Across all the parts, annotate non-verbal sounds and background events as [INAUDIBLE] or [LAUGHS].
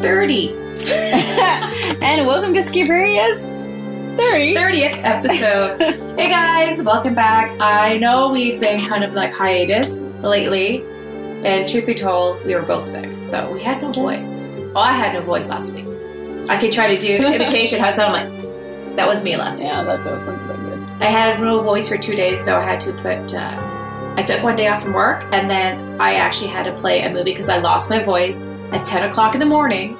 30. [LAUGHS] and welcome to Skiperia's 30. 30th episode. [LAUGHS] hey guys, welcome back. I know we've been kind of like hiatus lately, and truth be told, we were both sick, so we had no voice. Well, I had no voice last week. I could try to do [LAUGHS] imitation. How sound I'm like that was me last week. Yeah, that does look pretty good. I had no voice for two days, so I had to put. Uh, I took one day off from work, and then I actually had to play a movie because I lost my voice at 10 o'clock in the morning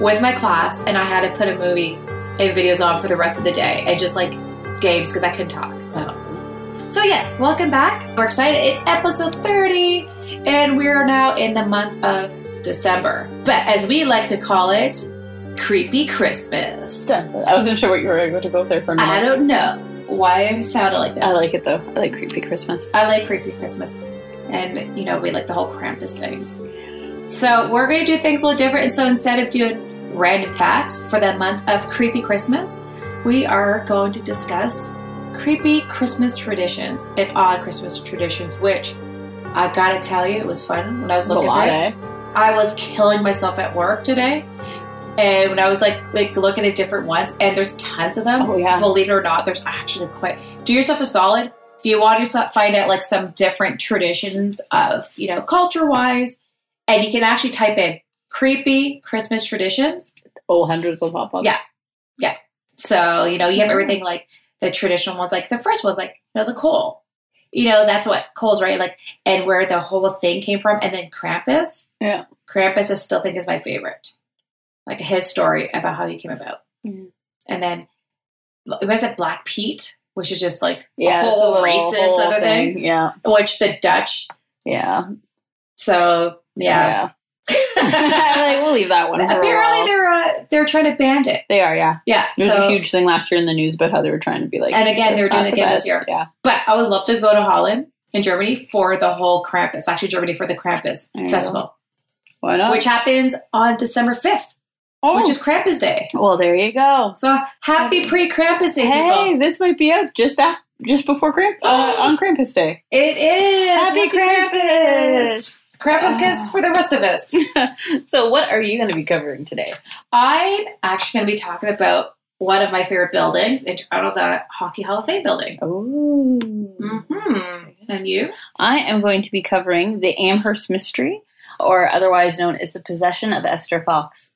with my class, and I had to put a movie and videos on for the rest of the day, and just like games because I couldn't talk. So, so yes, welcome back. We're excited. It's episode 30, and we are now in the month of December, but as we like to call it, creepy Christmas. I wasn't sure what you were going to go there for a minute. I don't know why I sounded like that. I like it though. I like creepy Christmas. I like creepy Christmas. And, you know, we like the whole Krampus things. So we're going to do things a little different. And so instead of doing random facts for the month of creepy Christmas, we are going to discuss creepy Christmas traditions and odd Christmas traditions, which I gotta tell you, it was fun when I was looking lot, at it. eh? I was killing myself at work today. And when I was like like looking at different ones, and there's tons of them. Oh, yeah. Believe it or not, there's actually quite. Do yourself a solid if you want to find out like some different traditions of you know culture wise, and you can actually type in creepy Christmas traditions. Oh, hundreds will pop up. Yeah. Yeah. So you know you have everything like the traditional ones, like the first one's like you know the coal. You know that's what coal's right, like and where the whole thing came from, and then Krampus. Yeah. Krampus I still think is my favorite. Like his story about how he came about. Mhm. And then it was it Black Pete, which is just like Yeah. a whole little- racist whole other thing. Yeah. Which the Dutch. Yeah. So yeah. [LAUGHS] like, we'll leave that one. Apparently they're uh, they're trying to ban it. They are, yeah. Yeah. There was so a huge thing last year in the news about how they were trying to be like. And again, they "It's were doing it the again this year. Yeah. but I would love to go to Holland in Germany for the whole Krampus. Actually Germany for the Krampus There festival. Why not? Which happens on December fifth, oh, which is Krampus Day. well, there you go. So happy pre Krampus Day, Hey, people. this might be out just after, just before Kramp [GASPS] uh, on Krampus Day. It is Happy Krampus! Krampus kiss for the rest of us. [LAUGHS] So, what are you going to be covering today? I'm actually going to be talking about one of my favorite buildings in Toronto, the Hockey Hall of Fame building. Oh, Mm-hmm. And you? I am going to be covering the Amherst Mystery, or otherwise known as the possession of Esther Cox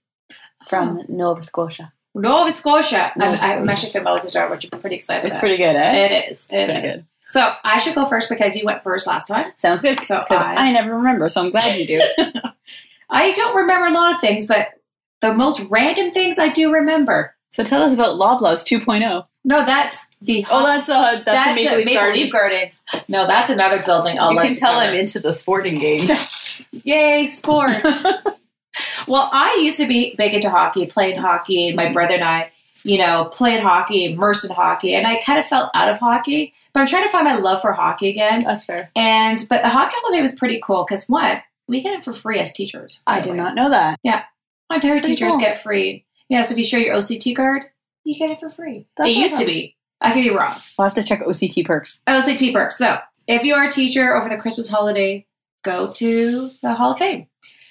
from Nova Scotia. Nova Scotia. Nova I'm, I'm actually familiar with the story, which I'm pretty excited It's pretty good, eh? It is. It pretty is. So I should go first because you went first last time. Sounds good. So I- I never remember, so I'm glad you do. [LAUGHS] I don't remember a lot of things, but the most random things I do remember. so, tell us about Loblaws 2.0. No, that's the Oh, that's uh, that's, that's a Maple a Leaf Maple Gardens. Leaf Gardens. No, that's another building. I'll You can tell. I'm into the sporting games. [LAUGHS] Yay, sports. [LAUGHS] well, I used to be big into hockey, playing hockey, my brother and I, you know, played hockey, immersed in hockey, and I kind of felt out of hockey. But I'm trying to find my love for hockey again. That's fair. And but the hockey hall of fame was pretty cool because one, we get it for free as teachers. I did way. not know that. Yeah, entire Pretty teachers cool. get free. Yeah, so if you show your OCT card, you get it for free. That's it used to be. I could be wrong. We'll have to check OCT perks. OCT perks. So if you are a teacher over the Christmas holiday, go to the Hall of Fame.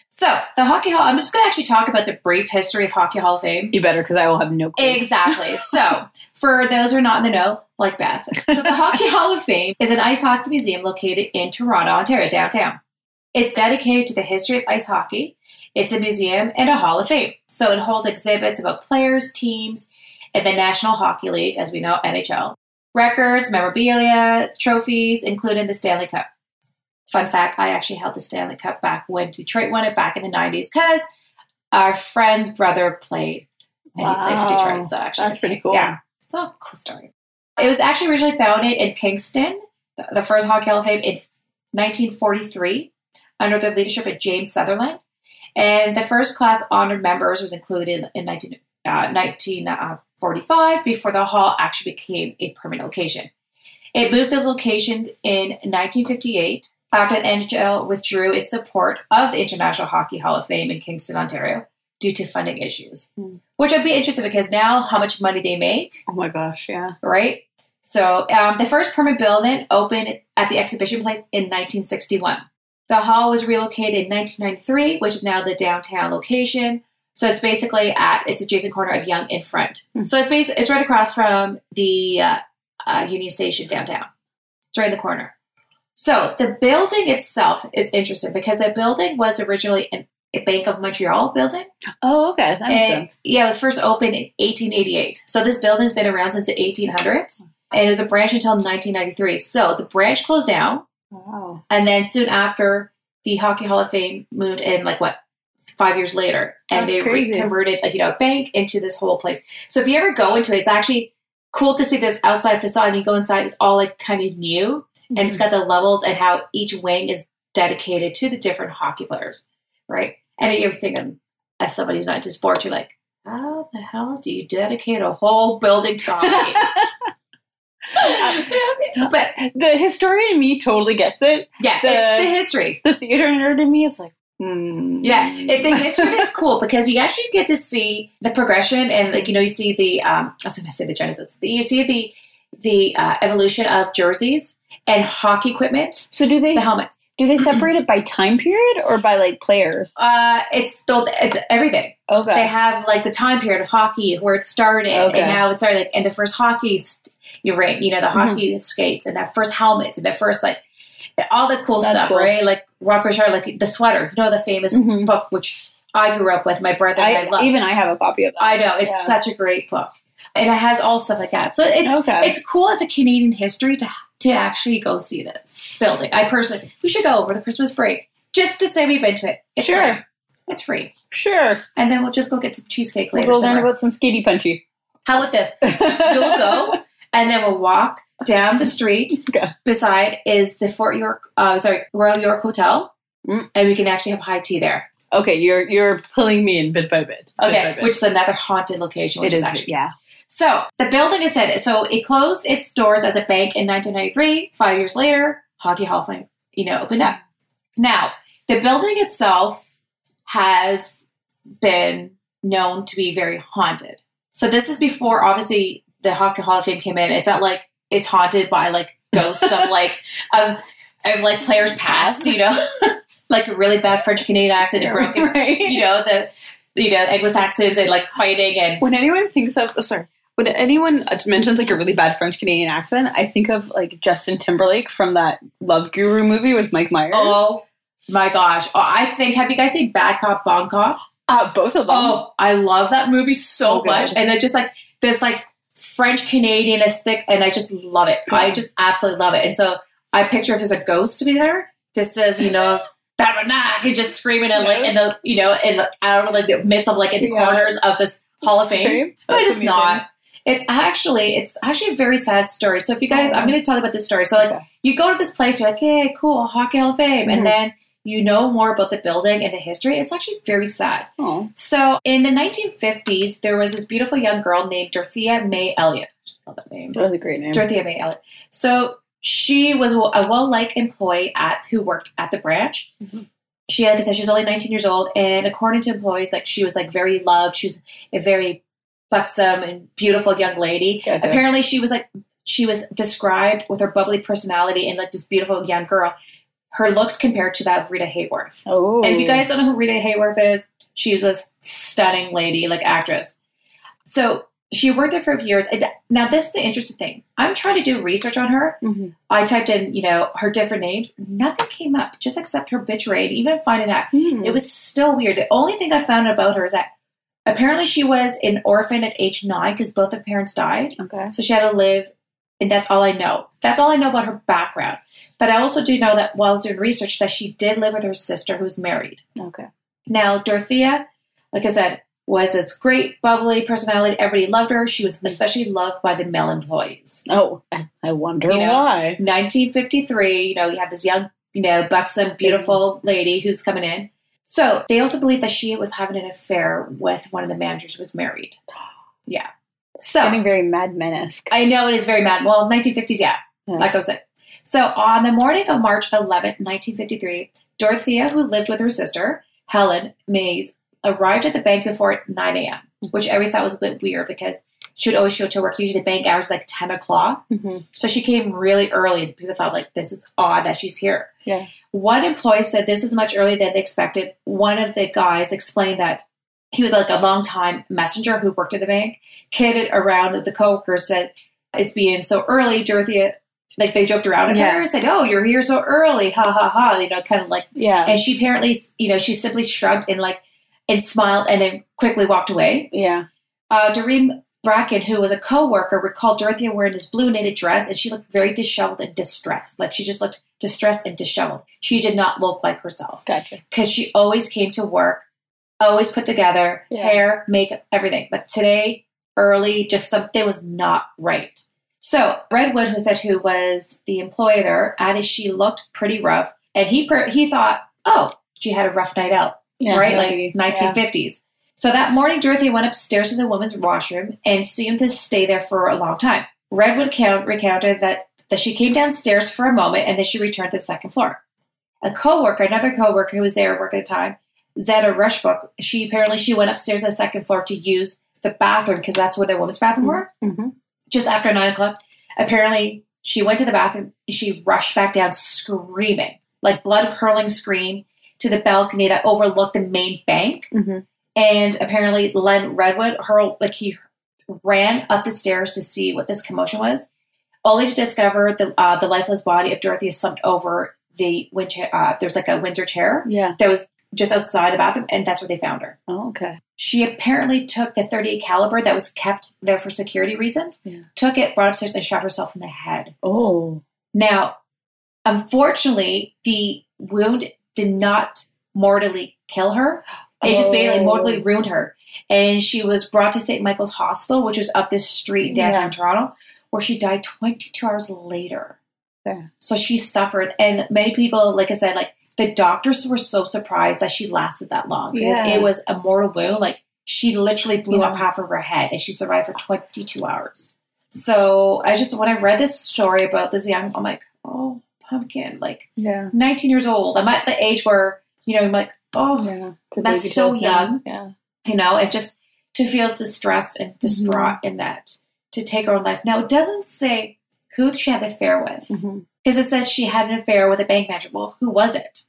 So the Hockey Hall, I'm just going to actually talk about the brief history of Hockey Hall of Fame. You better, because I will have no clue. Exactly. [LAUGHS] so for those who are not in the know, like Beth, so the Hockey [LAUGHS] Hall of Fame is an ice hockey museum located in Toronto, Ontario, downtown. It's dedicated to the history of ice hockey. It's a museum and a Hall of Fame. So it holds exhibits about players, teams, and the National Hockey League, as we know, NHL. Records, memorabilia, trophies, including the Stanley Cup. Fun fact, I actually held the Stanley Cup back when Detroit won it back in the 90s because our friend's brother played and he played for Detroit. So actually, That's pretty cool. Yeah, it's a cool story. It was actually originally founded in Kingston, the- first Hockey Hall of Fame, in 1943 under the leadership of James Sutherland. And the first class honored members was included in 19, uh, 1945 before the hall actually became a permanent location. It moved those locations in 1958 after the NHL withdrew its support of the International Hockey Hall of Fame in Kingston, Ontario, due to funding issues. Hmm. Which I'd be interested because now how much money they make, Oh my gosh, yeah. right? So um, the first permanent building opened at the exhibition place in 1961. The hall was relocated in 1993, which is now the downtown location. So it's basically at it's adjacent corner of Yonge in front. Hmm. So it's basically it's right across from the uh, uh, Union Station downtown. It's right in the corner. So the building itself is interesting because the building was originally an, a Bank of Montreal building. Oh, okay. That makes And, sense. Yeah, it was first opened in 1888. So this building's been around since the 1800s, and it was a branch until 1993. So the branch closed down, Wow. and then soon after, the Hockey Hall of Fame moved in, like what, five years later, and That's they crazy. converted, like you know, a bank into this whole place. So if you ever go into it, it's actually cool to see this outside facade. And you go inside, it's all like kind of new, and it's got the levels and how each wing is dedicated to the different hockey players, right? And you're thinking, as somebody who's not into sports, you're like, how the hell do you dedicate a whole building to hockey? [LAUGHS] [LAUGHS] but the historian in me totally gets it. yeah, The- it's the history. The theater nerd in me is like, hmm. Yeah, it, the history is cool because you actually get to see the progression and like you know you see the um I was going to say the genesis. You see the the uh, evolution of jerseys and hockey equipment, So do they the helmets. do they [CLEARS THROAT] separate it by time period or by like players? Uh, it's it's everything. Okay. They have like the time period of hockey where it started Okay. and how it started, like, and the first hockey. St- you're right. You know the Mhm. hockey skates and the first helmets and the first like all the cool That's stuff, cool. right? Like Rocket Richard, like the sweater. You know the famous Mhm. book which I grew up with. My brother and I, I, love. even I have a copy of that. I know it's Yeah. such a great book, and it has all stuff like that. So it's okay. it's cool as a Canadian history to to actually go see this building. I personally, we should go over the Christmas break just to say we've been to it. It's Sure. free. it's free, sure. and then we'll just go get some cheesecake later. We'll learn about some skitty punchy. How about this? We'll go, [LAUGHS] and then we'll walk down the street. Okay. Beside is the Fort York, uh, sorry, Royal York Hotel, Mm. and we can actually have high tea there. Okay, you're you're pulling me in bit by bit. bit by Okay, bit. which is another haunted location. Which it is is. actually yeah. So the building is said so it closed its doors as a bank in 1993. Five years later, Hockey Hall of Fame, you know, opened up. Now the building itself has been known to be very haunted. So this is before, obviously, the Hockey Hall of Fame came in. It's not like it's haunted by like ghosts of [LAUGHS] like of, of like players past, you know, [LAUGHS] like a really bad French Canadian accent and broken, [LAUGHS] right. you know, the you know Anglo-Saxons and like fighting and when anyone thinks of oh, sorry when anyone mentions like a really bad french canadian accent i think of like justin timberlake from that love guru movie with mike myers Oh my gosh. Oh, I think, have you guys seen Bad Cop, Bon Cop? uh, both of them Oh, I love that movie so, So much. And it's just like this like French Canadian aesthetic, and I just love it. I just absolutely love it. And so I picture if there's a ghost to be there, this says, you know, [LAUGHS] that Tabernacle is just screaming and like in the you know, in the out of like the midst of like in the Yeah. corners of this Hall of Fame. But it's amazing. not. It's actually it's actually a very sad story. So if you guys, I'm going to tell you about this story. So like Okay. you go to this place, you're like, hey, cool, Hockey Hall of Fame, Mhm. and then you know more about the building and the history. It's actually very sad. oh So in the 1950s, there was this beautiful young girl named Dorothea May Elliott. I just love that name. that was a great name Dorothea May Elliott. So she was a well-liked employee at who worked at the branch. Mhm. She, like I said, she was only 19 years old, and according to employees, like she was like very loved. She was a very buxom and beautiful young lady. Apparently, she was like she was described with her bubbly personality and like this beautiful young girl. Her looks compared to that of Rita Hayworth. oh And if you guys don't know who Rita Hayworth is, she was stunning lady, like actress. So she worked there for a few years. Now this is the interesting thing. I'm trying to do research on her. Mhm. I typed in, you know, her different names. Nothing came up, just except her obituary. And even finding that, Hmm. it was still weird. The only thing I found about her is that apparently she was an orphan at age nine because both her parents died. okay So she had to live, and that's all I know. That's all I know about her background. But I also do know that while I was doing research, that she did live with her sister who's married. okay Now, Dorothea, like I said, was this great, bubbly personality. Everybody loved her. She was mm. especially loved by the male employees. oh i, I wonder You know, why 1953, you know, you have this young, you know, buxom, beautiful mm. lady who's coming in. So they also believe that she was having an affair with one of the managers who was married. [GASPS] Yeah. So getting very mad menace I know it is very mad. Well, 1950s, yeah, Yeah. like I said. So on the morning of March 11th, 1953, Dorothea, who lived with her sister, Helen Mays, arrived at the bank before 9 a.m., which everybody thought was a bit weird because she would always show up to work. Usually the bank hours like 10 o'clock. Mhm. So she came really early, and people thought, like, this is odd that she's here. Yeah. One employee said this is much earlier than they expected. One of the guys explained that he was like a long time messenger who worked at the bank, kidded around with the coworkers that it's being so early. Dorothea, like they joked around at Yeah. her, said, "Oh, you're here so early, ha ha ha," you know, kind of like. Yeah. And she apparently, you know, she simply shrugged and like and smiled and then quickly walked away. yeah. Uh, Doreen Bracken, who was a co-worker, recalled Dorothea wearing this blue knitted dress, and she looked very disheveled and distressed. Like she just looked distressed and disheveled. She did not look like herself Gotcha. because she always came to work, always put together, Yeah. hair, makeup, everything. But today, early, just something was not right. So Redwood, who said who was the employer there, added she looked pretty rough, and he per- he thought, oh, she had a rough night out Yeah. right? maybe. Like 1950s. So that morning, Dorothy went upstairs to the women's washroom and seemed to stay there for a long time. Redwood count recounted that, that she came downstairs for a moment and then she returned to the second floor. A coworker, another coworker who was there at work at the time, Zeta Rushbrook, she apparently she went upstairs to the second floor to use the bathroom because that's where the women's bathroom were. Mhm. Just after nine o'clock, apparently she went to the bathroom. She rushed back down screaming, like blood curdling scream, to the balcony that overlooked the main bank. Mhm. And apparently, Len Redwood, her like he ran up the stairs to see what this commotion was, only to discover the uh, the lifeless body of Dorothy slumped over the wind chair. Uh, there's like a Windsor chair Yeah. that was just outside the bathroom, and that's where they found her. Oh, okay. She apparently took the 38 caliber that was kept there for security reasons, Yeah. took it, brought upstairs, and shot herself in the head. Oh. Now, unfortunately, the wound did not mortally kill her. It just basically Oh. mortally ruined her. And she was brought to St. Michael's Hospital, which was up this street downtown Yeah. Toronto, where she died 22 hours later. Fair. So she suffered. And many people, like I said, like the doctors were so surprised that she lasted that long because Yeah. it was a mortal wound. Like she literally blew Yeah. off half of her head and she survived for 22 hours. So I just, when I read this story about this young, I'm like, oh, pumpkin, like Yeah. 19 years old. I'm at the age where, you know, I'm like, oh, Yeah. That's so young. Yeah. you know, it just to feel distressed and distraught Mm-hmm. in that, to take her own life. Now, it doesn't say who she had the affair with, because it says she had an affair with a bank manager. Well, who was it?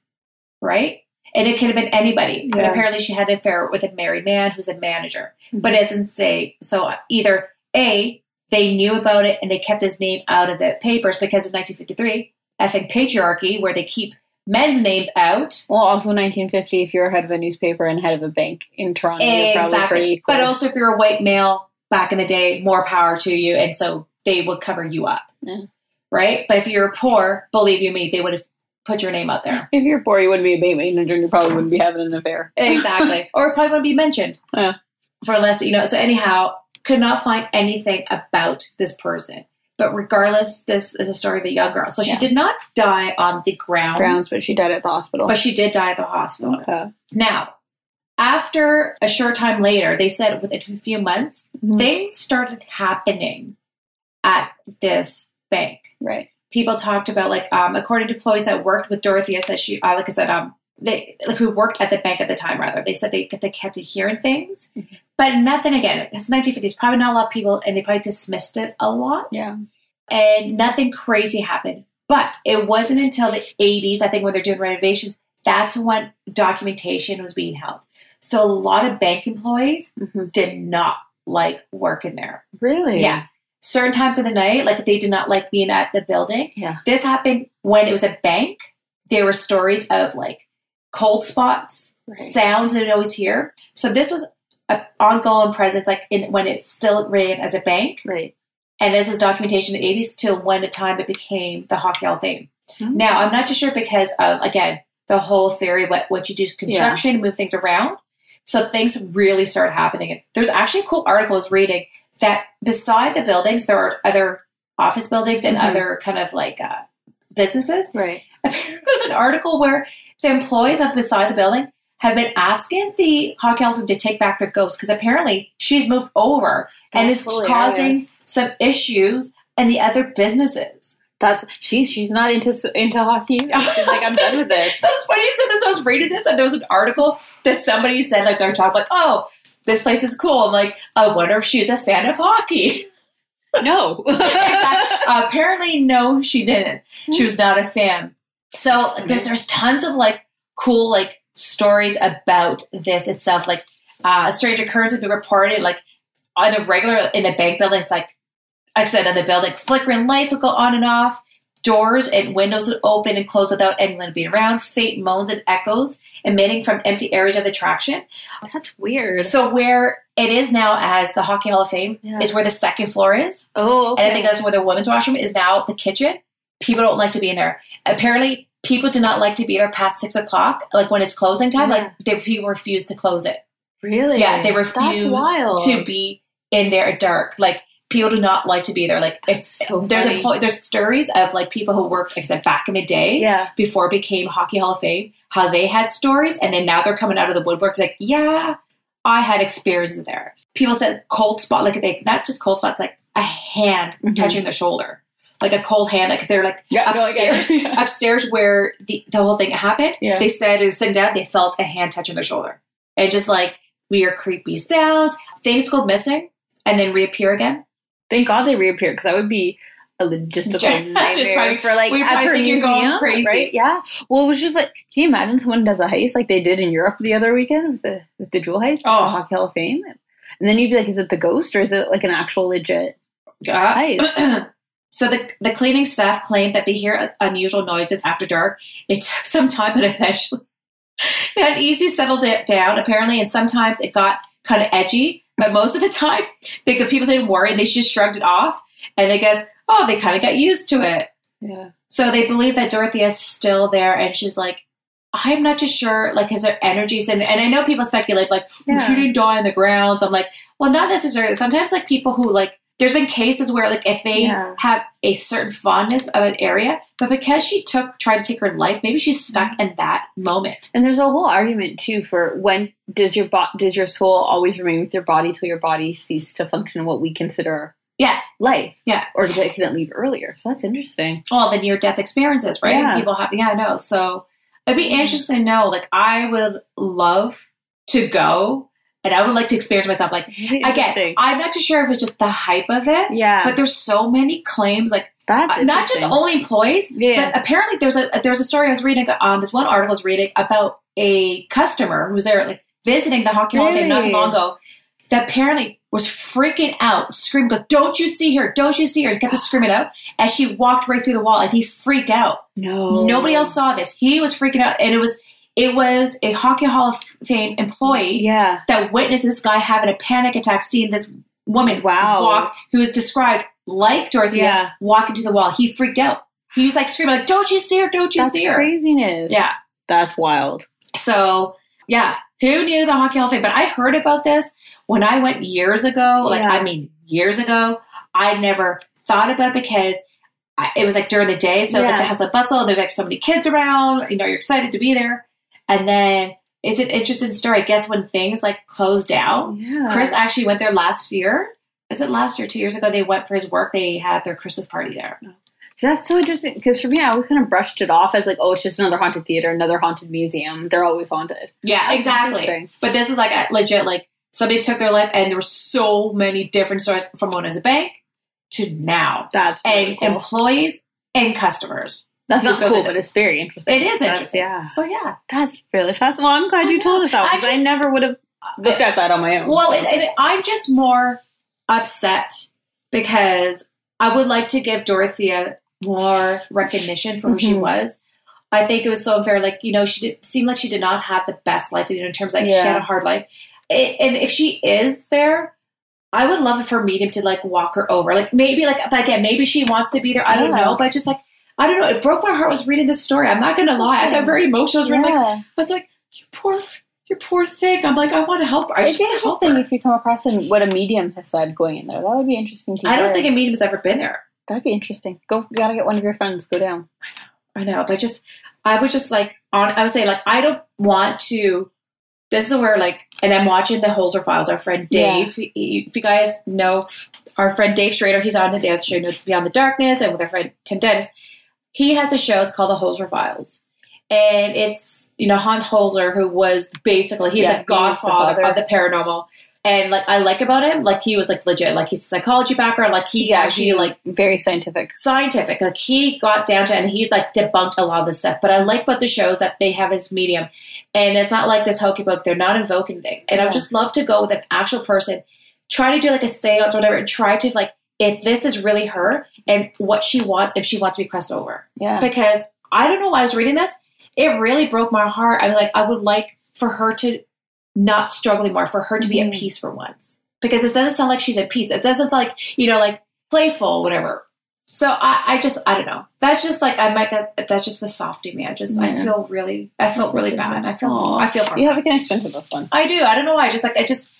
Right? And it could have been anybody. But apparently, she had an affair with a married man who's a manager. Mhm. But it doesn't say. So either A, they knew about it and they kept his name out of the papers because it's 1953, effing patriarchy, where they keep men's names out. Well, also 1950, if you're head of a newspaper and head of a bank in Toronto, you're probably pretty Exactly. But also, if you're a white male back in the day, more power to you. And so they would cover you up. Yeah. Right? But if you're poor, believe you me, they would have put your name out there. if you're poor, you wouldn't be a bank manager and you probably wouldn't be having an affair. exactly. [LAUGHS] or it probably wouldn't be mentioned. Yeah. For less, you know. So, anyhow, could not find anything about this person. But regardless, this is a story of a young girl. So she Yeah. did not die on the grounds. Grounds, but she died at the hospital. but she did die at the hospital. okay. Now, after a short time later, they said within a few months, Mhm. things started happening at this bank. Right. People talked about like, um, according to employees that worked with Dorothea, said she, uh, like I said, um, they who worked at the bank at the time, rather, they said they they kept hearing things, Mhm. But nothing. Again, it's 1950s. Probably not a lot of people, and they probably dismissed it a lot Yeah. and nothing crazy happened. But it wasn't until the 80s, I think, when they're doing renovations, that's when documentation was being held. So a lot of bank employees Mhm. did not like working there. Really? Yeah. Certain times of the night, like they did not like being at the building. Yeah. This happened when it was a bank. There were stories of like cold spots, Right. sounds that you'd always hear. So this was an ongoing presence, like in, when it still ran as a bank. Right. And this was documentation in the 80s till when the time it became the Hockey Hall of Fame. Mhm. Now, I'm not too sure because of, again, the whole theory what, what you do is construction, move things around. So things really started happening. And There's actually a cool article I was reading that beside the buildings, there are other office buildings and Mhm. other kind of like uh, businesses. Right. [LAUGHS] There's an article where the employees up beside the building have been asking the of Fame to take back their ghost because apparently she's moved over and is causing some issues in the other businesses. That's she. She's not into into hockey. [LAUGHS] She's like, I'm done with this. That's funny said this. I was reading this and there was an article that somebody said like they're talking like, oh, this place is cool. I'm like, I wonder if she's a fan of hockey. [LAUGHS] No. [LAUGHS] Apparently, no, she didn't. She was not a fan. So because mm-hmm. there's tons of like cool like stories about this itself. Like Uh, strange occurrence have been reported, like on a regular in a bank buildings, like I said, in the building, flickering lights will go on and off. Doors and windows would open and close without anyone being around. Faint moans and echoes emitting from empty areas of the attraction. That's weird. So where it is now as the Hockey Hall of Fame Yeah. is where the second floor is. oh, okay. And I think that's where the women's washroom is now the kitchen. People don't like to be in there. Apparently, people do not like to be there past six o'clock, like when it's closing time. Yeah. Like they, people refuse to close it. really. Yeah, they refuse wild. to be in there at dark. Like people do not like to be there. Like if so there's funny. employ- there's stories of like people who worked, like I said, back in the day Yeah. before it became Hockey Hall of Fame, how they had stories, and then now they're coming out of the woodworks like, yeah, I had experiences there. People said cold spot, like they not just cold spots, like a hand Mhm. touching the shoulder, like a cold hand, like they're like Yeah, no, I get upstairs, [LAUGHS] upstairs where the the whole thing happened. Yeah. They said it was sitting down, they felt a hand touching their shoulder, and just like weird, creepy sounds. Things go missing and then reappear again. Thank God they reappear because that would be a [LAUGHS] logistical Just nightmare probably- for like we probably for think you're going museum, crazy. right? Yeah. Well, it was just like, can you imagine someone does a heist like they did in Europe the other weekend with the with the jewel heist, Oh. the Hockey Hall of Fame, and then you'd be like, is it the ghost or is it like an actual legit Uh, heist? [CLEARS THROAT] so the the cleaning staff claimed that they hear unusual noises after dark. It [LAUGHS] took some time, but eventually [LAUGHS] that easy settled it down. Apparently, and sometimes it got kind of edgy, but [LAUGHS] most of the time, they, the people didn't worry. They just shrugged it off, and they guess, oh, they kind of got used to it. Yeah. So they believe that Dorothy is still there, and she's like, I'm not just sure, like, is there energies in And I know people speculate, like, well, Yeah. she didn't die on the ground. So I'm like, well, not necessarily. Sometimes, like, people who, like, there's been cases where, like, if they Yeah. have a certain fondness of an area, but because she took, tried to take her life, maybe she's stuck in that moment. And there's a whole argument too for when does your bo- does your soul always remain with your body till your body cease to function what we consider Yeah. life, Yeah. or did it, can it leave earlier? So that's interesting. All the near death experiences, right? Yeah. People have, yeah, I know. So it'd be mm-hmm. interesting to know, like, I would love to go and I would like to experience myself, like, Really Again. I'm not too sure if it's just the hype of it, yeah, but there's so many claims, like that's uh, not just only employees, Yeah. but apparently there's a there's a story I was reading on this one article I was reading about a customer who was there like visiting the Hockey Hall of Fame not too long ago. That apparently was freaking out, screaming, goes, "Don't you see her? Don't you see her?" He kept screaming out as she walked right through the wall, and he freaked out. no, Nobody else saw this. He was freaking out, and it was it was a Hockey Hall of Fame employee Yeah, that witnessed this guy having a panic attack, seeing this woman Wow. walk, who was described like Dorothea, Yeah. walk into the wall. He freaked out. He was like screaming, like, "Don't you see her? Don't you that's see her?" craziness. Yeah. that's wild. So yeah, who knew the Hockey Hall of Fame? But I heard about this when I went years ago. Like Yeah. I mean, years ago. I never thought about it because. I, it was like during the day, so like Yeah. the hustle bustle, and there's like so many kids around. You know, you're excited to be there, and then it's an interesting story. I guess when things like closed down, Yeah, Chris actually went there last year. Is it last year? Two years ago, they went for his work. They had their Christmas party there. Oh. So that's so interesting because for me, I always kind of brushed it off as like, oh, it's just another haunted theater, another haunted museum. They're always haunted. Yeah, That's exactly. But this is like a legit, like somebody took their life, and there were so many different stories from when it was a bank to now, That's and really cool. employees and customers. That's not cool, but it's very interesting. It is That's- interesting. Yeah, So yeah. that's really fascinating. Well, I'm glad I you know. told us that because I, just- never would have looked at that on my own. Well, so. and, and I'm just more upset because I would like to give Dorothea more recognition for who she Mhm. was. I think it was so unfair. Like, you know, she did seemed like she did not have the best life you know, in terms of like, she had a hard life. It, and if she is there, I would love it for Medium to like walk her over. Like maybe like but again, maybe she wants to be there. I don't Yeah. know. But just like I don't know. It broke my heart was reading this story. I'm not gonna lie. I got very emotional. I was like. I was like, you poor you poor thing. I'm like, I want to help her. I It'd be to interesting if you come across and what a medium has said going in there. That would be interesting to I don't think a medium has ever been there. That'd be interesting. Go, you gotta get one of your friends. Go down. I know, I know. but just I would just like on. I would say like I don't want to. This is where like, and I'm watching the Holzer Files. Our friend Dave. He- If you guys know our friend Dave Schrader, he's on the show Notes Beyond the Darkness, and with our friend Tim Dennis. He has a show. It's called the Holzer Files, and it's you know Hans Holzer, who was basically he's Yeah, the he's the godfather of the paranormal. And like I like about him, like he was like legit, like he's a psychology background, like he actually he- like very scientific. scientific. Like he got down to and he like debunked a lot of this stuff. But I like about the shows that they have this medium, and it's not like this hokey book. They're not invoking things, and I would just love to go with an actual person, try to do like a séance or whatever, and try to like if this is really her and what she wants, if she wants to be crossed over. Yeah. Because I don't know why I was reading this, it really broke my heart. I was like, I would like for her to not struggle anymore, for her to be at Mhm. peace for once. Because it doesn't sound like she's at peace. It doesn't sound like, you know, like playful, whatever. So I, I just, I don't know. That's just like, I might get, that's just the softy me. I just, I feel really, I felt really bad. I feel, Aw. I feel You have a connection to this one. I do. I don't know why. I Just like, I just,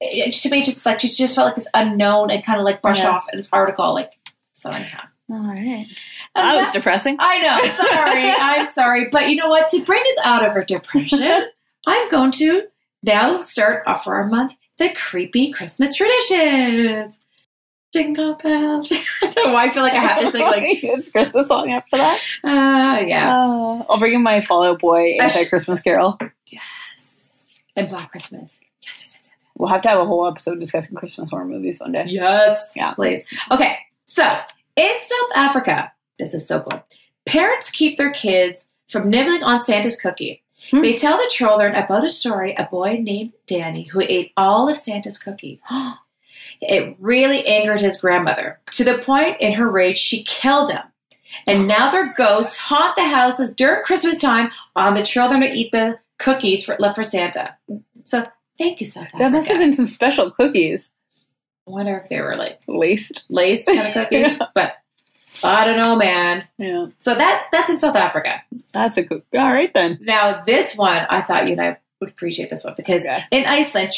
it, to me, just like, she just felt like this unknown and kind of like brushed Yeah. off in this article. Like, so anyhow. All right. And That was that- depressing. I know. Sorry. [LAUGHS] I'm sorry. But you know what? To bring us out of our depression, [LAUGHS] I'm going to now start off for our month the creepy Christmas traditions. Jingle bells. [LAUGHS] I don't know why I feel like I have to sing like, it's Christmas song after that. uh, yeah. Uh, I'll bring in my Fall Out Boy anti Christmas Carol. Yes. And Black Christmas. Yes, yes, yes, yes. We'll have to have a whole episode discussing Christmas horror movies one day. Yes. Yeah. Please. Okay. So in South Africa, this is so cool. Parents keep their kids from nibbling on Santa's cookie. Hmm. They tell the children about a story a boy named Danny who ate all of Santa's cookies. [GASPS] It really angered his grandmother to the point in her rage she killed him. And now their ghosts haunt the houses during Christmas time on the children to eat the cookies for, left for Santa. So thank you, South Africa. that must have been some special cookies. I wonder if they were like Laced. laced kind of [LAUGHS] cookies, but I don't know, man. Yeah. So that that's in South Africa. That's a good. All right then. Now this one, I thought you and I would appreciate this one because Okay. in Iceland,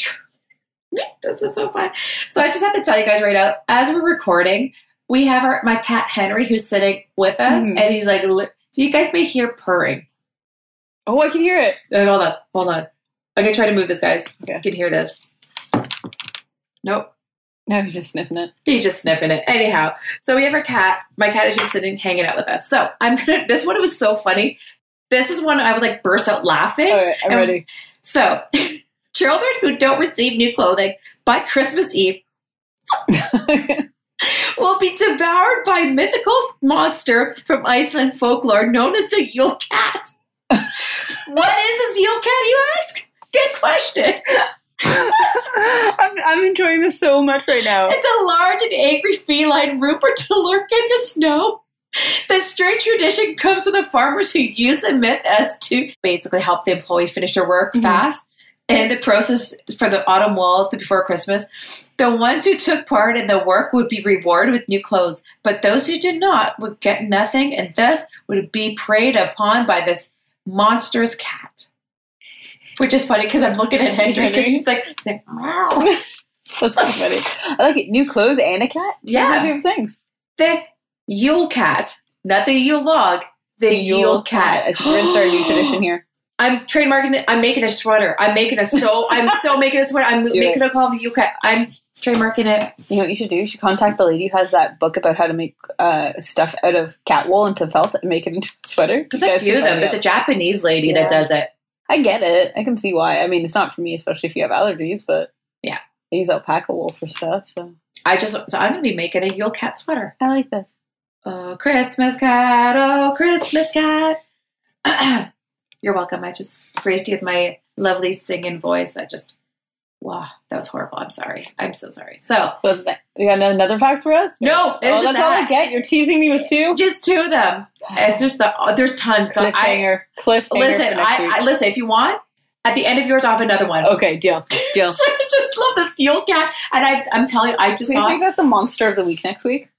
[LAUGHS] this is so fun. So I just have to tell you guys right now, as we're recording, we have our my cat Henry who's sitting with us, Mhm. and he's like, li- so you guys may hear purring. Oh, I can hear it. Hold on, hold on. I'm gonna try to move this, guys. Okay. You can hear this. Nope. No, he's just sniffing it. He's just sniffing it. Anyhow, so we have our cat. My cat is just sitting, hanging out with us. So I'm gonna. This one was so funny. This is one I was like burst out laughing. All right, I'm And- ready. So, [LAUGHS] children who don't receive new clothing by Christmas Eve [LAUGHS] will be devoured by a mythical monster from Iceland folklore known as the Yule Cat. [LAUGHS] what is this Yule Cat, you ask? Good question. [LAUGHS] I'm, I'm enjoying this so much right now. It's a large and angry feline rumored to lurk in the snow. The strange tradition comes from the farmers who use the myth as to basically help the employees finish their work Mhm. fast. And the process for the autumn wall to before Christmas, the ones who took part in the work would be rewarded with new clothes, but those who did not would get nothing and thus would be preyed upon by this monstrous cat. Which is funny because I'm looking at Henry and he's like, like, meow. [LAUGHS] That's so funny. I like it. New clothes and a cat. Yeah. my favorite things. the Yule cat, not the Yule log, the, Yule, cat. I think we're gonna start a new tradition here. [GASPS] I'm trademarking it. I'm making a sweater. I'm making a so. I'm so [LAUGHS] making a sweater. I'm Do making a call the Yule cat. I'm trademarking it. You know what you should do? You should contact the lady who has that book about how to make uh, stuff out of cat wool into felt and make it into a sweater. There's a few of them. There's a Japanese lady Yeah. that does it. I get it. I can see why. I mean, it's not for me, especially if you have allergies. But Yeah. I use alpaca wool for stuff. So I just so I'm gonna be making a Yule cat sweater. I like this. Oh, Christmas cat. Oh, Christmas cat. [CLEARS THROAT] You're welcome. I just graced you with my lovely singing voice. I just, wow, that was horrible. I'm sorry. I'm so sorry. So, So that, you got another fact for us? No, oh, it's that's just all I get. You're teasing me with two. just two of them. It's just the there's tons. I, Cliffhanger. Cliffhanger. listen, I. I listen. If you want, at the end of yours, I'll have another one. okay, deal. Deal. [LAUGHS] I just love this Yule cat, and I, I'm telling you, I just Please saw. make that the monster of the week next week.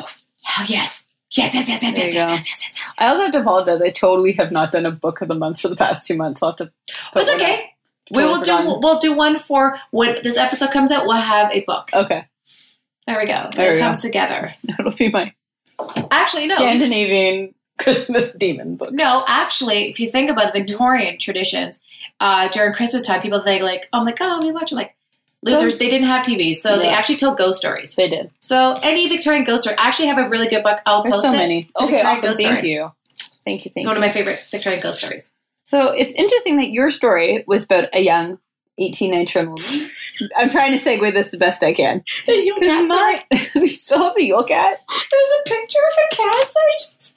Oh, hell yes, yes, yes, yes, yes, yes, yes, yes, yes, yes, yes. I also have to apologize. I totally have not done a book of the month for the past two months. I'll have to. It's okay. up. We will do. We'll do one for when this episode comes out. We'll have a book. Okay, There we go. There it we go. comes together. [LAUGHS] that'll be my Actually, no. Scandinavian [LAUGHS] Christmas demon book. No, actually, if you think about the Victorian traditions, uh, during Christmas time, people think like, "Oh my god, we watch like losers." Ghost- They didn't have TVs, so they actually told ghost stories. They did. So any Victorian ghost story, I actually have a really good book. I'll There's post so it. many. Okay, awesome. Thank you. Thank you. Thank It's one of my favorite Victorian ghost stories. So it's interesting that your story was about a young 18 year old woman I'm trying to segue this the best I can. The Yule cat, sorry. [LAUGHS] we still have the Yule cat. There's a picture of a cat. So Sorry. Just...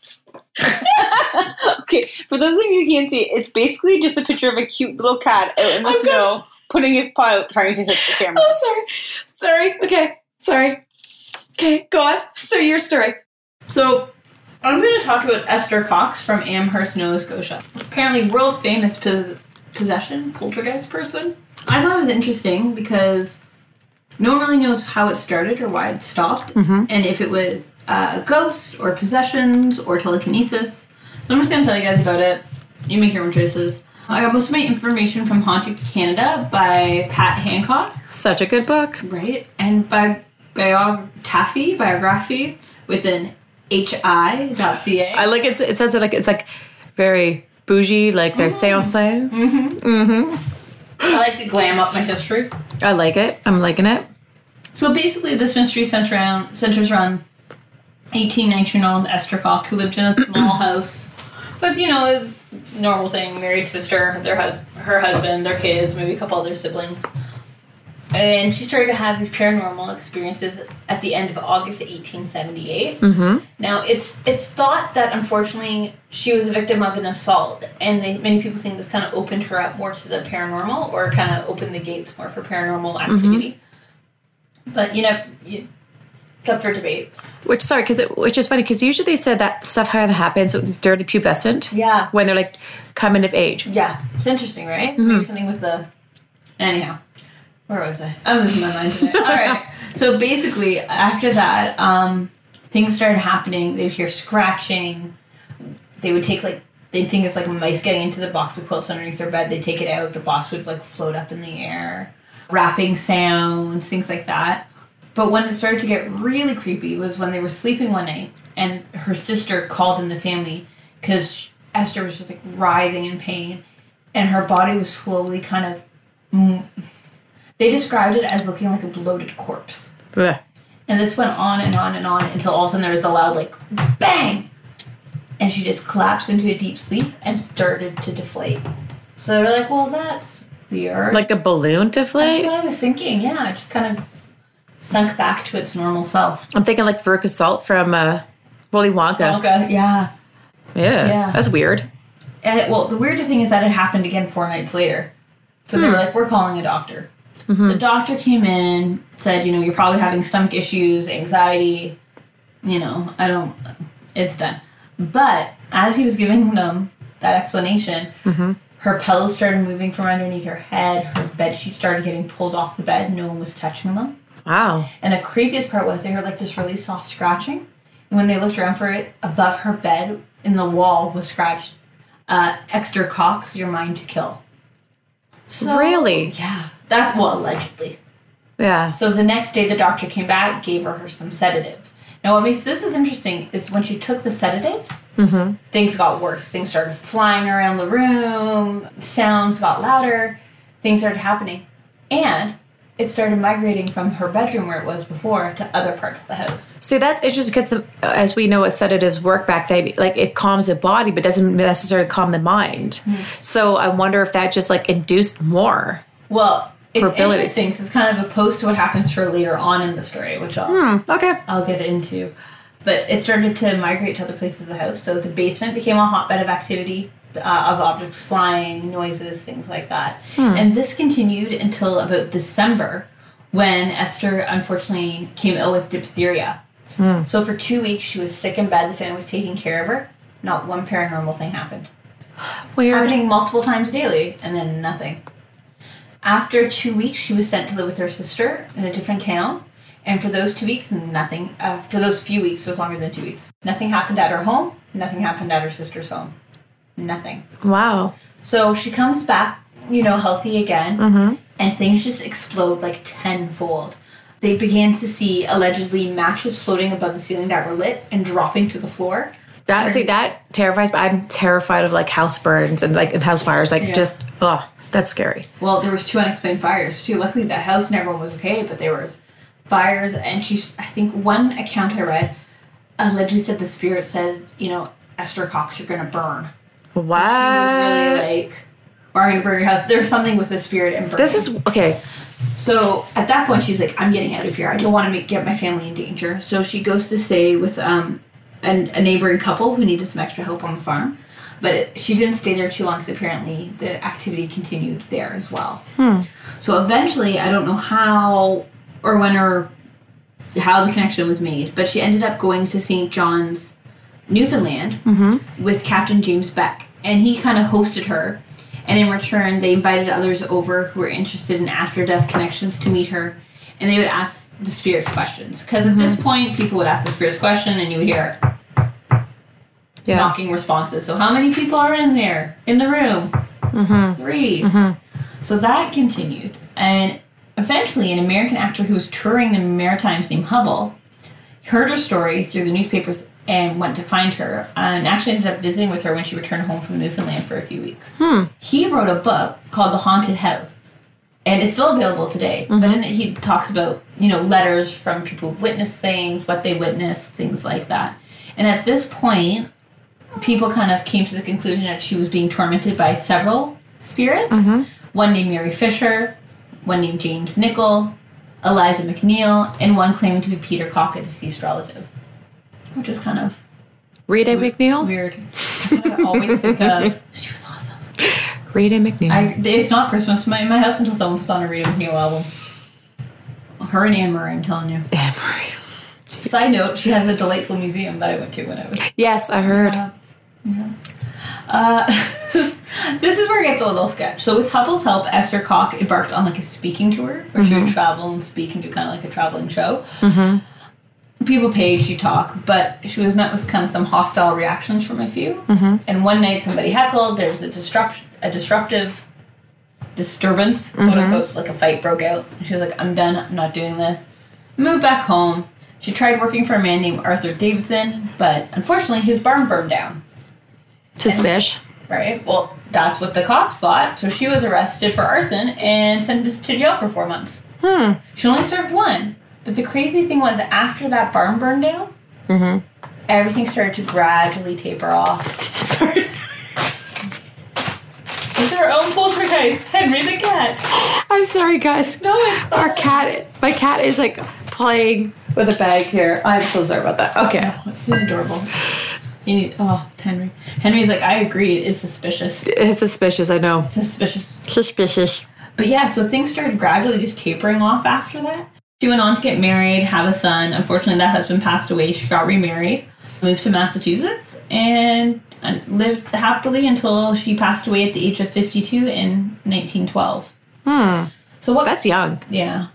[LAUGHS] okay, for those of you who can't see, it, it's basically just a picture of a cute little cat out in the I'm snow, putting his paw out, trying to hit the [LAUGHS] camera. Oh, sorry. Sorry. Okay. Sorry. Okay, go on. So your story. So, I'm going to talk about Esther Cox from Amherst, Nova Scotia. Apparently, world famous pos- possession poltergeist person. I thought it was interesting because no one really knows how it started or why it stopped, Mm-hmm. and if it was a ghost or possessions or telekinesis. So, I'm just going to tell you guys about it. You make your own choices. I got most of my information from Haunted Canada by Pat Hancock. Such a good book. Right, and by biog Taffy biography with an hi.ca. I like it. It says it like it's like very bougie, like their mm-hmm. seance. Mm-hmm. Mm-hmm. I like to glam up my history. I like it. I'm liking it. So basically, this mystery centers around centers around 18, 19 year old Esther Cox who lived in a small [CLEARS THROAT] house with you know his normal thing, married sister, their hus- her husband, their kids, maybe a couple other siblings. And she started to have these paranormal experiences at the end of August 1878. Mm-hmm. Now it's it's thought that unfortunately she was a victim of an assault, and they, many people think this kind of opened her up more to the paranormal, or kind of opened the gates more for paranormal activity. But you know, you, it's up for debate. Which sorry, because which is funny because usually they said that stuff kind of happens during the pubescent Yeah, when they're like coming of age. yeah, it's interesting, right? So maybe something with the anyhow. Where was I? I'm losing my mind today. All right. [LAUGHS] So basically, after that, um, things started happening. They'd hear scratching. They would take like they'd think it's like mice getting into the box of quilts underneath their bed. They'd take it out. The box would like float up in the air. Rapping sounds, things like that. But when it started to get really creepy was when they were sleeping one night and her sister called in the family because Esther was just like writhing in pain and her body was slowly kind of. They described it as looking like a bloated corpse. Blech. And this went on and on and on until all of a sudden there was a loud like bang, and she just collapsed into a deep sleep and started to deflate. So they're like, "Well, that's weird." Like a balloon that's deflate. what I was thinking. Yeah, it just kind of sunk back to its normal self. I'm thinking like Veruca Salt from uh, Willy Wonka. Okay, yeah. Yeah, Yeah. that's weird. And, well, the weird thing is that it happened again four nights later. So they were like, "We're calling a doctor." The doctor came in, said, "You know, you're probably having stomach issues, anxiety. You know, I don't. It's done." But as he was giving them that explanation, her pillows started moving from underneath her head. Her bed sheets started getting pulled off the bed. No one was touching them. Wow. And the creepiest part was they heard like this really soft scratching. And when they looked around for it, above her bed in the wall was scratched uh, Esther Cox, your mind to kill. So, Really? Yeah. That's, well, allegedly. Yeah. So the next day, the doctor came back, gave her, her some sedatives. Now, what makes this is interesting is when she took the sedatives, mm-hmm. things got worse. Things started flying around the room, sounds got louder, things started happening. And it started migrating from her bedroom where it was before to other parts of the house. See, that's interesting because, as we know, what sedatives work back then, like it calms the body, but doesn't necessarily calm the mind. Hmm. So I wonder if that just like induced more. Well, it's ability. interesting because it's kind of opposed to what happens to her later on in the story, which I'll Hmm. Okay. I'll get into. But it started to migrate to other places of the house. So the basement became a hotbed of activity, uh, of objects flying, noises, things like that. And this continued until about December when Esther unfortunately came ill with diphtheria. So for two weeks she was sick in bed. The family was taking care of her. Not one paranormal thing happened. Weird. Happening multiple times daily, and then nothing. After two weeks, she was sent to live with her sister in a different town. And for those two weeks, nothing. Uh, for those few weeks, was longer than two weeks. Nothing happened at her home. Nothing happened at her sister's home. Nothing. Wow. So she comes back, you know, healthy again, Mm-hmm. and things just explode like tenfold. They began to see allegedly matches floating above the ceiling that were lit and dropping to the floor. That see that terrifies me. I'm terrified of like house burns and like and house fires. Like Yeah. just oh, that's scary. Well, there was two unexplained fires too. Luckily, the house and everyone was okay, but there was fires, and she. I think one account I read allegedly said the spirit said, you know, Esther Cox, you're gonna burn. What? So she was really like, "Or I'm gonna burn your house." There's something with the spirit and burning. this is okay. So at that point, she's like, "I'm getting out of here. I don't want to make, get my family in danger." So she goes to stay with um, an, a neighboring couple who needed some extra help on the farm. But it, she didn't stay there too long because apparently the activity continued there as well. Hmm. So eventually, I don't know how or when or how the connection was made, but she ended up going to St. John's, Newfoundland, mm-hmm. with Captain James Beck, and he kind of hosted her. And in return, they invited others over who were interested in after death connections to meet her, and they would ask the spirits questions. Because at this mm-hmm. point, people would ask the spirits question, and you would hear Yeah. knocking responses. So, how many people are in there in the room? Mm-hmm. 3 mm-hmm. So that continued, and eventually, an American actor who was touring the Maritimes named Hubbell heard her story through the newspapers and went to find her, and actually ended up visiting with her when she returned home from Newfoundland for a few weeks. Hmm. He wrote a book called The Haunted House. And it's still available today. But mm-hmm. in it, he talks about, you know, letters from people who've witnessed things, what they witnessed, things like that. And at this point, people kind of came to the conclusion that she was being tormented by several spirits. Mm-hmm. One named Mary Fisher, one named James Nickel, Eliza McNeil, and one claiming to be Peter Cox, a deceased relative. Which is kind of Rita MacNeil. weird. That's what I always think of. [LAUGHS] She was awesome. Rita MacNeil. I, it's not Christmas in my, my house until someone puts on a Rita MacNeil album. Her and Anne Murray, I'm telling you. Anne Marie. Side note, she has a delightful museum that I went to when I was Yes, I heard. Yeah. Yeah. Uh, [LAUGHS] this is where it gets a little sketch. So with Hubbell's help, Esther Cox embarked on like a speaking tour where she would mm-hmm. travel and speak and do kind of like a traveling show. Mm-hmm. People paid, she talk, but she was met with kind of some hostile reactions from a few. Mm-hmm. And one night somebody heckled. There was a disrupt a disruptive disturbance, quote unquote, so like a fight broke out. And she was like, "I'm done. I'm not doing this." Moved back home. She tried working for a man named Arthur Davidson, but unfortunately his barn burned down. Suspish. Right? Well, that's what the cops thought. So she was arrested for arson and sentenced to jail for four months. Hmm. She only served one. But the crazy thing was, after that barn burned down, Mm-hmm. everything started to gradually taper off. [LAUGHS] It's our own poltergeist, Henry the cat. I'm sorry, guys. No, it's Our cat. My cat is like playing with a bag here. I'm so sorry about that. Okay. This is adorable. You need, oh, Henry. Henry's like, I agree, it is suspicious. It's suspicious. I know. Suspicious. Suspicious. But yeah, so things started gradually just tapering off after that. She went on to get married, have a son. Unfortunately, that husband passed away. She got remarried, moved to Massachusetts, and lived happily until she passed away at the age of 52 in 1912. Hmm. So what? That's young. yeah.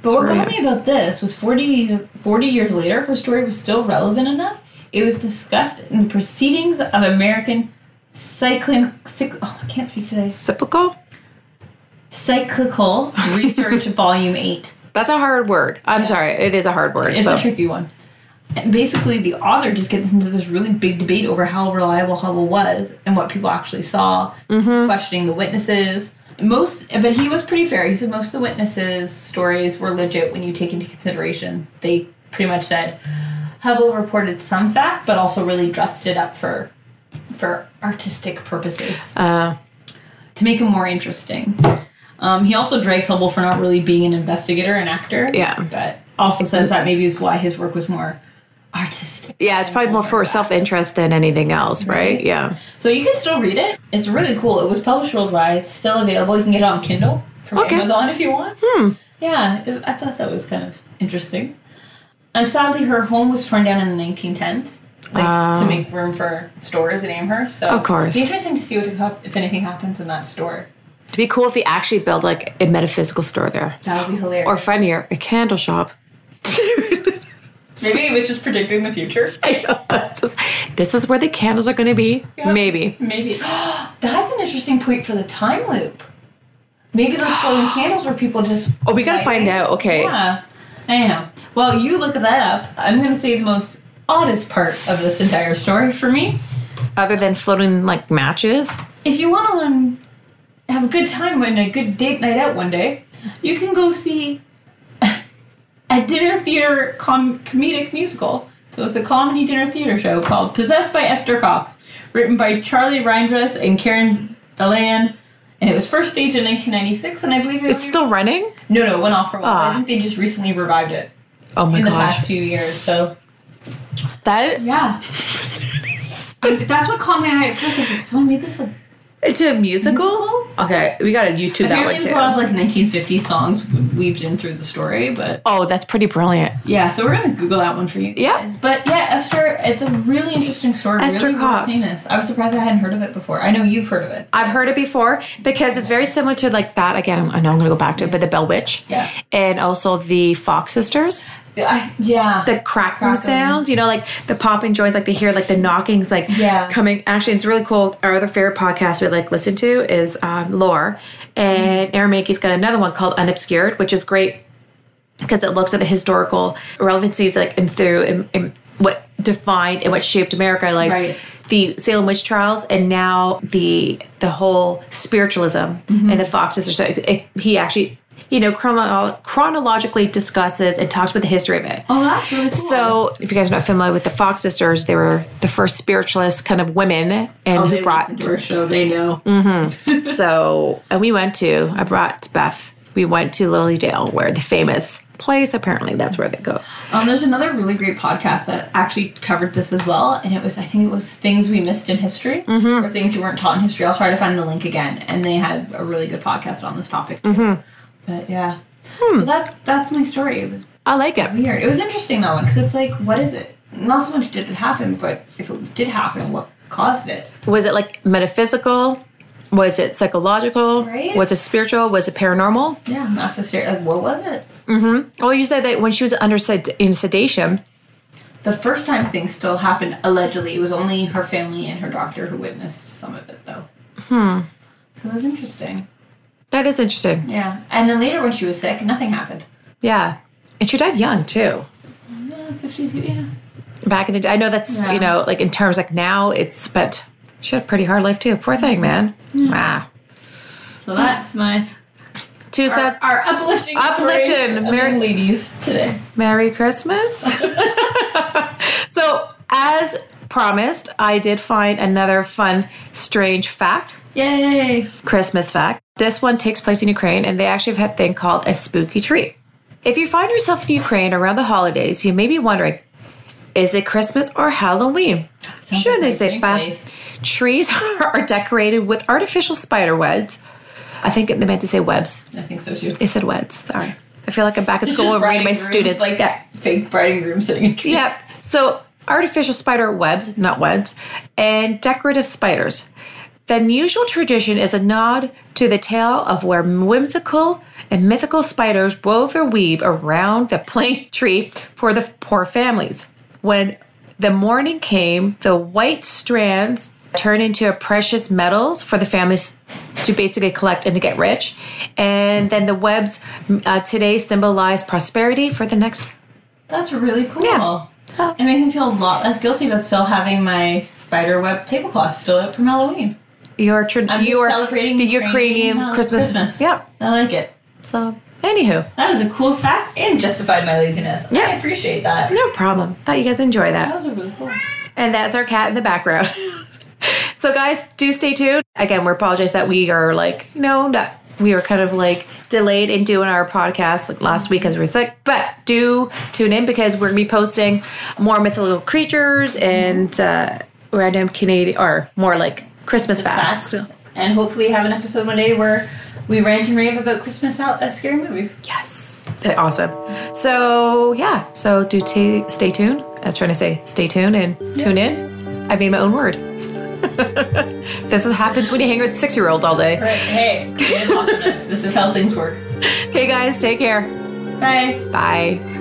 But what got me about this was 40, 40 years later, her story was still relevant enough. It was discussed in the proceedings of American Cycling. Cyc- oh, I can't speak today. Cyclical. Cyclical [LAUGHS] Research Volume 8. That's a hard word. I'm sorry. It is a hard word. It's so. a tricky one. And basically, the author just gets into this really big debate over how reliable Hubbell was and what people actually saw, mm-hmm. questioning the witnesses. Most, but he was pretty fair. He said most of the witnesses' stories were legit when you take into consideration. They pretty much said Hubbell reported some fact, but also really dressed it up for for artistic purposes Uh, to make it more interesting. Um, he also drags Hubbell for not really being an investigator and actor. Yeah. But also says that maybe is why his work was more artistic. yeah, it's probably more for self interest than anything else, right? Right. Yeah. So you can still read it. It's really cool. It was published worldwide, it's still available. You can get it on Kindle from Okay. Amazon if you want. Hmm. Yeah, I thought that was kind of interesting. And sadly, her home was torn down in the 1910s, like Ah. to make room for stores in Amherst. So Of course. it'd be interesting to see what if anything happens in that store. It'd be cool if they actually built like a metaphysical store there. That would be hilarious. Or funnier, a candle shop. Maybe it was just predicting the future. [LAUGHS] I know. It's just- this is where the candles are going to be. Yeah. Maybe. Maybe. [GASPS] That's an interesting point for the time loop. Maybe those [GASPS] glowing candles were people just. Oh, we got to find out. Okay. Yeah. Anyhow, well, you look that up. I'm going to say the most oddest part of this entire story for me. Other than floating like matches. If you want to learn, have a good time and a good date night out one day, you can go see a dinner theater com- comedic musical. So it's a comedy dinner theater show called Possessed by Esther Cox, written by Charlie Reindress and Karen Belan And it was first staged in 1996, and I believe it It's only- still running? no, no, it went off for a while. Ah. I think they just recently revived it Oh my in the past few years. So That yeah, [LAUGHS] I- that's what caught my eye at first. I was like, someone made this a it's a musical? Musical? Okay, we gotta YouTube that Apparently, one there's too. a lot of like 1950 songs weaved in through the story, but oh, that's pretty brilliant. yeah. So we're gonna Google that one for you Yeah. guys. But yeah, Esther, it's a really interesting story. Esther really world Cox. famous. I was surprised I hadn't heard of it before. I know you've heard of it. I've heard it before because it's very similar to like that. Again, I know I'm gonna go back to it, but the Bell Witch. Yeah. And also the Fox Sisters. I, yeah. the cracking Crackling. sounds, you know, like the popping joints, like they hear like the knockings, like Yeah. coming. Actually, it's really cool. Our other favorite podcast we like listen to is um, Lore, and Aaron Mahnke's got another one called Unobscured, which is great because it looks at the historical relevancies, like and through and, and what defined and what shaped America, like Right. the Salem witch trials, and now the the whole spiritualism and the Foxes. or So it, it, he actually. You know, chrono- chronologically discusses and talks about the history of it. oh, that's really cool. So, if you guys are not familiar with the Fox sisters, they were the first spiritualist kind of women, and oh, who brought. to our show. They know. [LAUGHS] So, and we went to. I brought Beth. We went to Lily Dale, where the famous place. Apparently, that's where they go. Um, there's another really great podcast that actually covered this as well, and it was I think it was things we missed in history Mm-hmm. or things you weren't taught in history. I'll try to find the link again, and they had a really good podcast on this topic. Too. Mm-hmm. But yeah, Hmm. so that's that's my story. It was I like it. weird. It was interesting though, because it's like, what is it? Not so much did it happen, but if it did happen, what caused it? Was it like metaphysical? Was it psychological? Right. Was it spiritual? Was it paranormal? Yeah, mass hysteria. Like, what was it? Mm-hmm. Well, you said that when she was under sed- in sedation. The first time things still happened, allegedly, it was only her family and her doctor who witnessed some of it, though. Hmm. So it was interesting. That is interesting. Yeah. And then later, when she was sick, nothing happened. Yeah, and she died young too. Yeah, 52, yeah. back in the day. I know that's Yeah. you know like in terms like now it's but she had a pretty hard life too. Poor thing, man. Wow. So that's my Two our, our uplifting Uplifting, Merry- ladies today. Merry Christmas. [LAUGHS] so as promised, I did find another fun, strange fact. Yay! Christmas fact. This one takes place in Ukraine, and they actually have a thing called a spooky tree. If you find yourself in Ukraine around the holidays, you may be wondering, is it Christmas or Halloween? Je ne sais pas. Trees [LAUGHS] are decorated with artificial spider webs. I think they meant to say webs. I think so too. They said webs. Sorry. I feel like I'm back at school and reading my students. like yeah. fake briding room sitting in trees. Yep. So artificial spider webs, not webs, and decorative spiders. The unusual tradition is a nod to the tale of where whimsical and mythical spiders wove their weave around the plane [LAUGHS] tree for the poor families. When the morning came, the white strands turned into precious metals for the families to basically collect and to get rich. And then the webs uh, today symbolize prosperity for the next That's really cool. Yeah. So- It makes me feel a lot less guilty about still having my spider web tablecloth still out from Halloween. Your tra- I'm your celebrating the Ukrainian Christmas. Christmas. Yep. I like it. So, anywho, That is a cool fact and justified my laziness. Yeah, I Yeah. appreciate that. no problem. Thought you guys enjoy That that. was really cool. And that's our cat in the background. [LAUGHS] so, guys, do stay tuned. Again, we apologize that we are like, you know, not, we were kind of like delayed in doing our podcast like last week because we were sick. But do tune in because we're gonna be posting more mythical creatures and uh, random Canadian or more like Christmas facts. Facts. And hopefully have an episode one day where we rant and rave about Christmas out uh, scary movies. Yes. They're awesome. So, yeah. So, do t- stay tuned. I was trying to say stay tuned and tune in. I made my own word. [LAUGHS] this is what happens when you hang with six year olds all day. Right. Hey, awesomeness. this is how things work. [LAUGHS] Okay, guys, take care. Bye. Bye.